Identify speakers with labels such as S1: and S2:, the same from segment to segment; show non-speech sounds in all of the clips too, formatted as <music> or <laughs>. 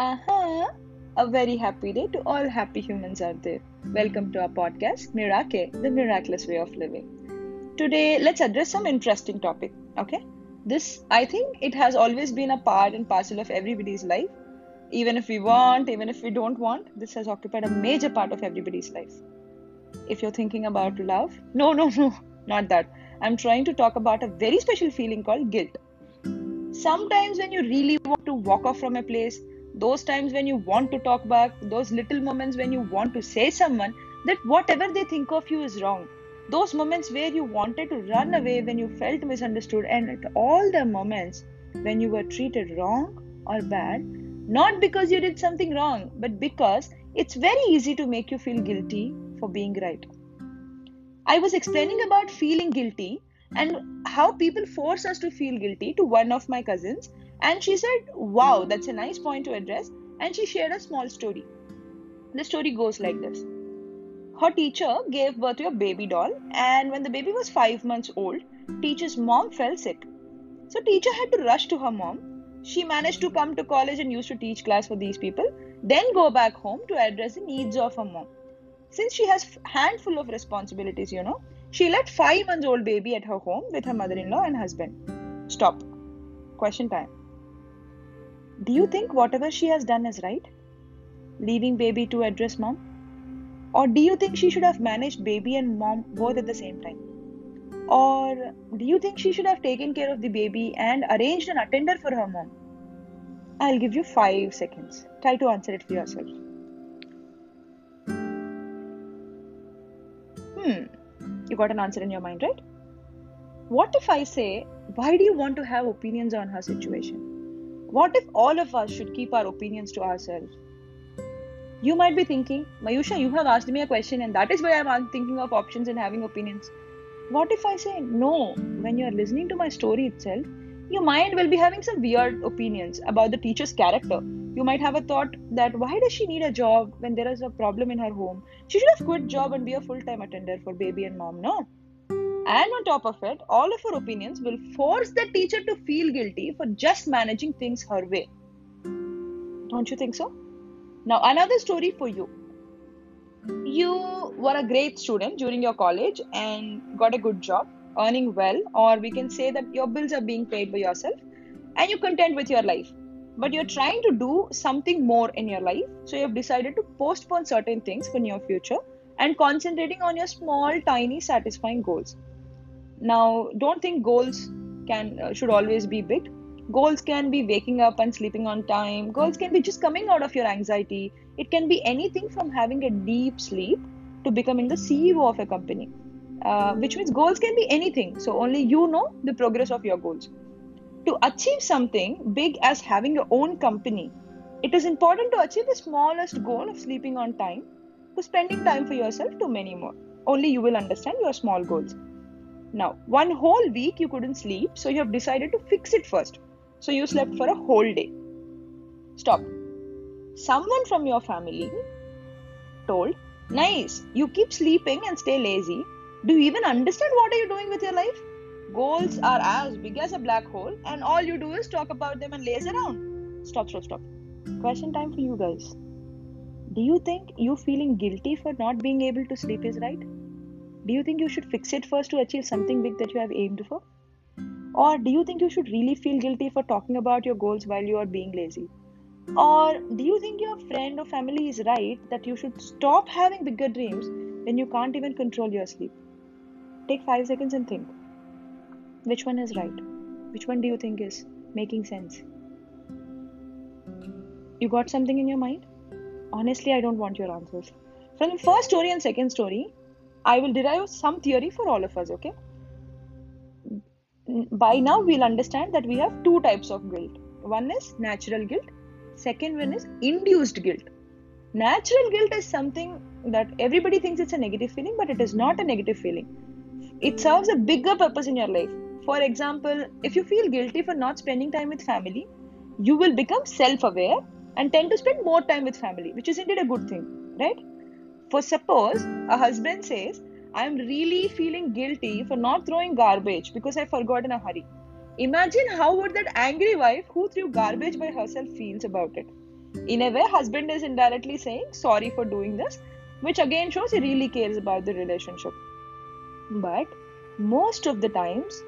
S1: Uh-huh. A very happy day to all happy humans out there. Welcome to our podcast, Miracle, the miraculous way of living. Today, let's address some interesting topic. Okay, this I think it has always been a part and parcel of everybody's life. Even if we want, even if we don't want, this has occupied a major part of everybody's life. If you're thinking about love, no, no, no, not that. I'm trying to talk about a very special feeling called guilt. Sometimes, when you really want to walk off from a place, those times when you want to talk back, those little moments when you want to say someone that whatever they think of you is wrong, those moments where you wanted to run away when you felt misunderstood, and at all the moments when you were treated wrong or bad, not because you did something wrong, but because it's very easy to make you feel guilty for being right. I was explaining about feeling guilty and how people force us to feel guilty to one of my cousins, and she said, Wow, that's a nice point to address. And she shared a small story. The story goes like this Her teacher gave birth to a baby doll, and when the baby was five months old, teacher's mom fell sick. So, teacher had to rush to her mom. She managed to come to college and used to teach class for these people, then go back home to address the needs of her mom. Since she has handful of responsibilities, you know, she left five months old baby at her home with her mother-in-law and husband. Stop. Question time. Do you think whatever she has done is right? Leaving baby to address mom? Or do you think she should have managed baby and mom both at the same time? Or do you think she should have taken care of the baby and arranged an attender for her mom? I'll give you five seconds. Try to answer it for yourself. Hmm, you got an answer in your mind, right? What if I say, why do you want to have opinions on her situation? What if all of us should keep our opinions to ourselves? You might be thinking, Mayusha, you have asked me a question, and that is why I'm thinking of options and having opinions. What if I say no? When you're listening to my story itself, your mind will be having some weird opinions about the teacher's character. You might have a thought that why does she need a job when there is a problem in her home? She should have quit job and be a full-time attender for baby and mom. No. And on top of it, all of her opinions will force the teacher to feel guilty for just managing things her way. Don't you think so? Now, another story for you. You were a great student during your college and got a good job, earning well, or we can say that your bills are being paid by yourself and you're content with your life. But you're trying to do something more in your life, so you have decided to postpone certain things for near future and concentrating on your small, tiny, satisfying goals. Now, don't think goals can uh, should always be big. Goals can be waking up and sleeping on time. Goals can be just coming out of your anxiety. It can be anything from having a deep sleep to becoming the CEO of a company, uh, which means goals can be anything. So, only you know the progress of your goals. To achieve something big as having your own company, it is important to achieve the smallest goal of sleeping on time to spending time for yourself to many more. Only you will understand your small goals. Now, one whole week you couldn't sleep, so you have decided to fix it first. So you slept for a whole day. Stop. Someone from your family told, Nice, you keep sleeping and stay lazy. Do you even understand what are you doing with your life? Goals are as big as a black hole, and all you do is talk about them and laze around. Stop, stop, stop. Question time for you guys. Do you think you feeling guilty for not being able to sleep is right? Do you think you should fix it first to achieve something big that you have aimed for? Or do you think you should really feel guilty for talking about your goals while you are being lazy? Or do you think your friend or family is right that you should stop having bigger dreams when you can't even control your sleep? Take five seconds and think. Which one is right? Which one do you think is making sense? You got something in your mind? Honestly, I don't want your answers. From the first story and second story, I will derive some theory for all of us, okay? By now, we'll understand that we have two types of guilt. One is natural guilt, second one is induced guilt. Natural guilt is something that everybody thinks it's a negative feeling, but it is not a negative feeling. It serves a bigger purpose in your life. For example, if you feel guilty for not spending time with family, you will become self aware and tend to spend more time with family, which is indeed a good thing, right? For suppose a husband says, I am really feeling guilty for not throwing garbage because I forgot in a hurry. Imagine how would that angry wife who threw garbage by herself feels about it. In a way, husband is indirectly saying sorry for doing this, which again shows he really cares about the relationship. But most of the times,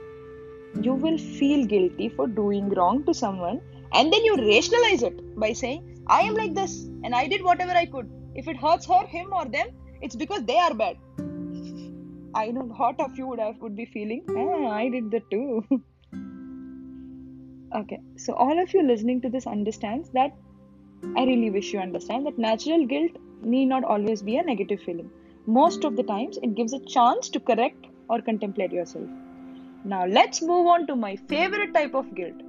S1: you will feel guilty for doing wrong to someone and then you rationalize it by saying, I am like this and I did whatever I could. If it hurts her, him, or them, it's because they are bad. I know what of you would have would be feeling. Ah, I did that too. <laughs> okay, so all of you listening to this understands that I really wish you understand that natural guilt need not always be a negative feeling. Most of the times, it gives a chance to correct or contemplate yourself. Now, let's move on to my favorite type of guilt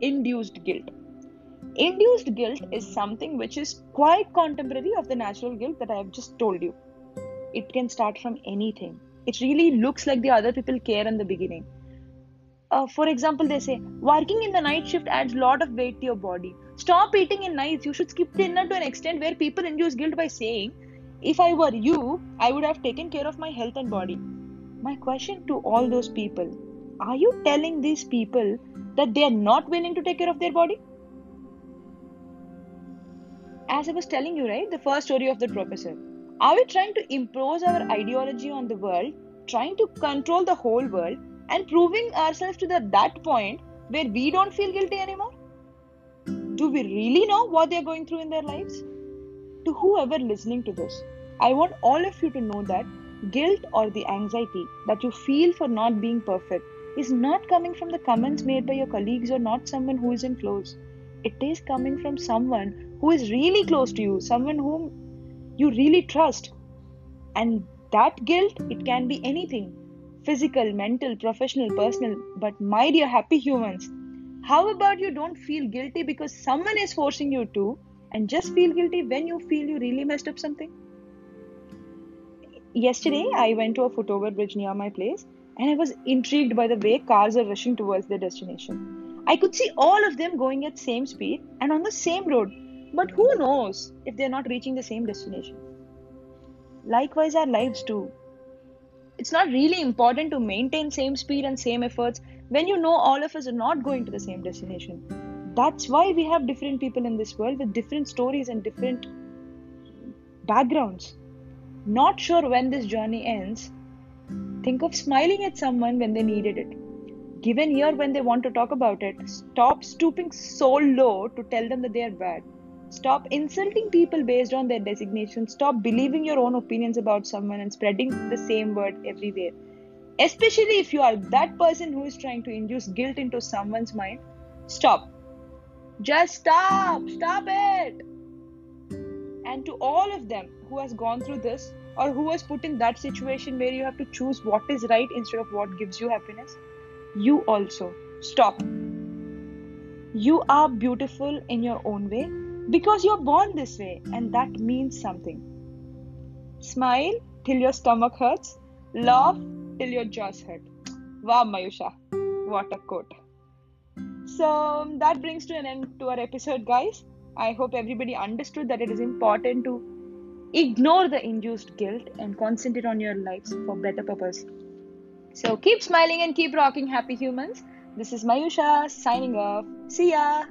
S1: induced guilt. Induced guilt is something which is quite contemporary of the natural guilt that I have just told you. It can start from anything. It really looks like the other people care in the beginning. Uh, for example, they say working in the night shift adds a lot of weight to your body. Stop eating in nights. You should skip dinner to an extent where people induce guilt by saying, If I were you, I would have taken care of my health and body. My question to all those people are you telling these people that they are not willing to take care of their body? As I was telling you, right, the first story of the professor. Are we trying to impose our ideology on the world, trying to control the whole world, and proving ourselves to the, that point where we don't feel guilty anymore? Do we really know what they're going through in their lives? To whoever listening to this, I want all of you to know that guilt or the anxiety that you feel for not being perfect is not coming from the comments made by your colleagues or not someone who is in close. It is coming from someone who is really close to you, someone whom you really trust. And that guilt, it can be anything physical, mental, professional, personal. But my dear happy humans, how about you don't feel guilty because someone is forcing you to, and just feel guilty when you feel you really messed up something? Yesterday, I went to a foot bridge near my place and I was intrigued by the way cars are rushing towards their destination. I could see all of them going at same speed and on the same road, but who knows if they're not reaching the same destination? Likewise, our lives too. It's not really important to maintain same speed and same efforts when you know all of us are not going to the same destination. That's why we have different people in this world with different stories and different backgrounds. Not sure when this journey ends, Think of smiling at someone when they needed it. Give an ear when they want to talk about it. Stop stooping so low to tell them that they are bad. Stop insulting people based on their designation. Stop believing your own opinions about someone and spreading the same word everywhere. Especially if you are that person who is trying to induce guilt into someone's mind. Stop. Just stop. Stop it. And to all of them who has gone through this, or who was put in that situation where you have to choose what is right instead of what gives you happiness you also stop you are beautiful in your own way because you're born this way and that means something smile till your stomach hurts laugh till your jaws hurt wow mayusha what a quote so um, that brings to an end to our episode guys i hope everybody understood that it is important to Ignore the induced guilt and concentrate on your lives for better purpose. So keep smiling and keep rocking, happy humans. This is Mayusha signing off. See ya.